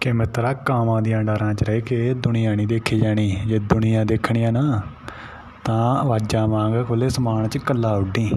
ਕਿ ਮਿੱਤਰਾ, ਕਾਵਾਂ ਦੀਆਂ ਡਾਰਾਂ 'ਚ ਰਹਿ ਕੇ ਦੁਨੀਆ ਨਹੀਂ ਦੇਖੀ ਜਾਣੀ। ਜੇ ਦੁਨੀਆ ਦੇਖਣੀ ਆ ਨਾ, ਤਾਂ ਆਵਾਜ਼ਾਂ ਵਾਂਗ ਖੁੱਲ੍ਹੇ ਸਮਾਨ 'ਚ ਇਕੱਲਾ ਉੱਡੀ।